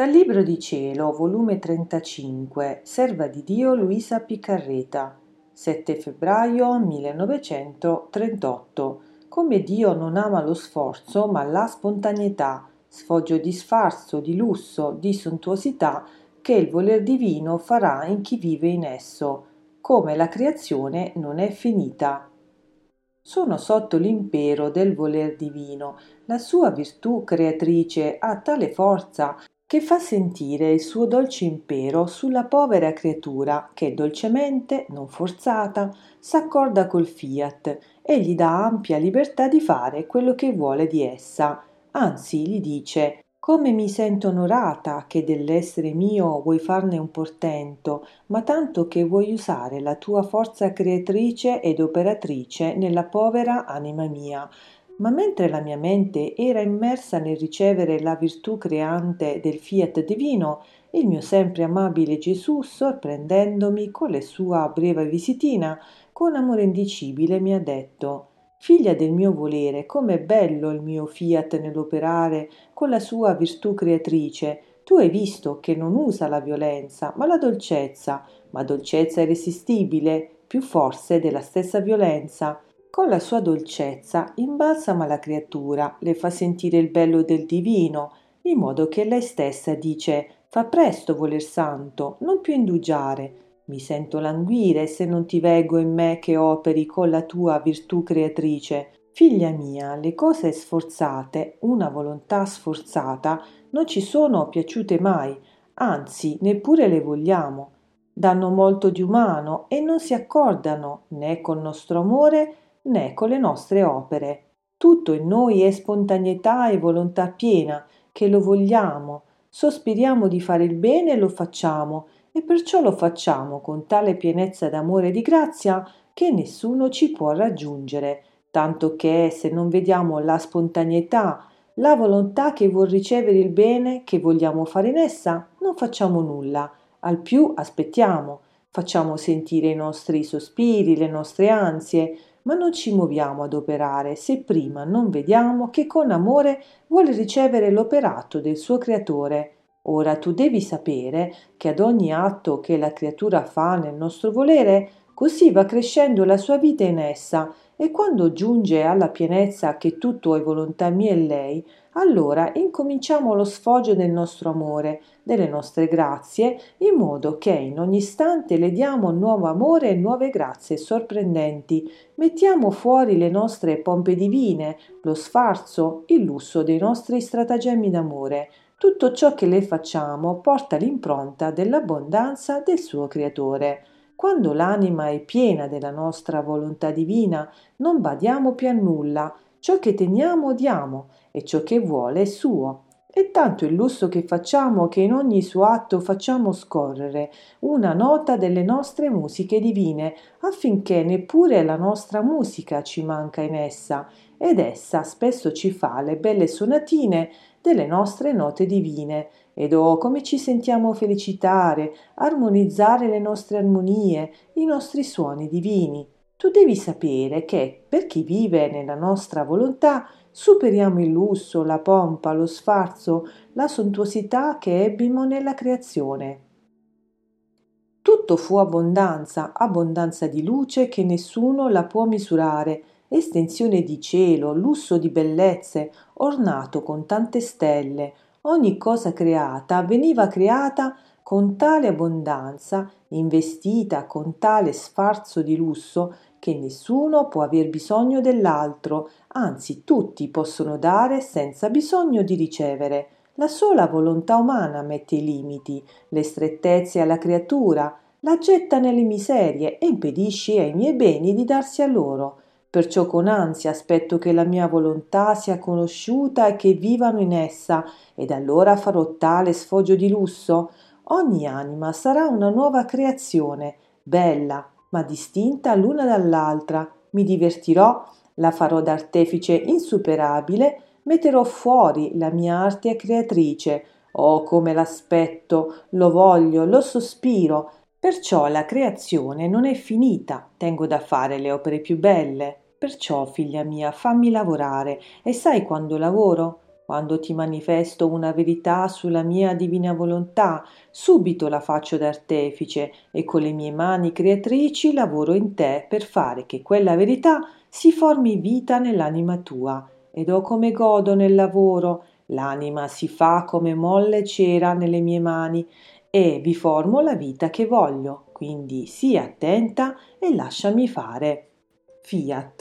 Dal Libro di Cielo, volume 35, Serva di Dio Luisa Piccarreta, 7 febbraio 1938. Come Dio non ama lo sforzo, ma la spontaneità, sfoggio di sfarzo, di lusso, di sontuosità che il voler divino farà in chi vive in esso, come la creazione non è finita. Sono sotto l'impero del voler divino. La sua virtù creatrice ha tale forza che fa sentire il suo dolce impero sulla povera creatura che dolcemente, non forzata, s'accorda col fiat e gli dà ampia libertà di fare quello che vuole di essa. Anzi, gli dice come mi sento onorata che dell'essere mio vuoi farne un portento, ma tanto che vuoi usare la tua forza creatrice ed operatrice nella povera anima mia, ma mentre la mia mente era immersa nel ricevere la virtù creante del fiat divino, il mio sempre amabile Gesù, sorprendendomi con la sua breve visitina, con amore indicibile mi ha detto Figlia del mio volere, com'è bello il mio fiat nell'operare con la sua virtù creatrice. Tu hai visto che non usa la violenza, ma la dolcezza, ma dolcezza irresistibile, più forse della stessa violenza. Con la sua dolcezza imbalsama la creatura, le fa sentire il bello del divino, in modo che lei stessa dice Fa presto, voler santo, non più indugiare. Mi sento languire se non ti veggo in me che operi con la tua virtù creatrice. Figlia mia, le cose sforzate, una volontà sforzata, non ci sono piaciute mai, anzi neppure le vogliamo. Danno molto di umano e non si accordano né col nostro amore né con le nostre opere. Tutto in noi è spontaneità e volontà piena, che lo vogliamo, sospiriamo di fare il bene e lo facciamo, e perciò lo facciamo con tale pienezza d'amore e di grazia che nessuno ci può raggiungere, tanto che se non vediamo la spontaneità, la volontà che vuol ricevere il bene che vogliamo fare in essa, non facciamo nulla, al più aspettiamo, facciamo sentire i nostri sospiri, le nostre ansie, ma non ci muoviamo ad operare se prima non vediamo che con amore vuole ricevere l'operato del suo creatore. Ora tu devi sapere che ad ogni atto che la creatura fa nel nostro volere, così va crescendo la sua vita in essa, e quando giunge alla pienezza che tutto è volontà mia e lei, allora incominciamo lo sfoggio del nostro amore, delle nostre grazie, in modo che in ogni istante le diamo nuovo amore e nuove grazie sorprendenti, mettiamo fuori le nostre pompe divine, lo sfarzo, il lusso dei nostri stratagemmi d'amore. Tutto ciò che le facciamo porta l'impronta dell'abbondanza del suo creatore. Quando l'anima è piena della nostra volontà divina, non badiamo più a nulla, ciò che teniamo diamo e ciò che vuole è suo. È tanto il lusso che facciamo che in ogni suo atto facciamo scorrere una nota delle nostre musiche divine, affinché neppure la nostra musica ci manca in essa, ed essa spesso ci fa le belle sonatine delle nostre note divine, ed oh come ci sentiamo felicitare, armonizzare le nostre armonie, i nostri suoni divini. Tu devi sapere che, per chi vive nella nostra volontà, superiamo il lusso, la pompa, lo sfarzo, la sontuosità che ebbimo nella creazione. Tutto fu abbondanza, abbondanza di luce che nessuno la può misurare, estensione di cielo, lusso di bellezze, ornato con tante stelle, ogni cosa creata veniva creata con tale abbondanza, investita con tale sfarzo di lusso, che nessuno può aver bisogno dell'altro, anzi tutti possono dare senza bisogno di ricevere. La sola volontà umana mette i limiti, le strettezze alla creatura, la getta nelle miserie e impedisce ai miei beni di darsi a loro. Perciò con ansia aspetto che la mia volontà sia conosciuta e che vivano in essa, ed allora farò tale sfoggio di lusso. Ogni anima sarà una nuova creazione, bella, ma distinta l'una dall'altra. Mi divertirò, la farò d'artefice insuperabile, metterò fuori la mia arte creatrice. Oh, come l'aspetto, lo voglio, lo sospiro, Perciò la creazione non è finita, tengo da fare le opere più belle. Perciò, figlia mia, fammi lavorare. E sai quando lavoro? quando ti manifesto una verità sulla mia divina volontà, subito la faccio d'artefice e con le mie mani creatrici lavoro in te per fare che quella verità si formi vita nell'anima tua. Ed ho come godo nel lavoro, l'anima si fa come molle cera nelle mie mani e vi formo la vita che voglio, quindi sii attenta e lasciami fare. Fiat.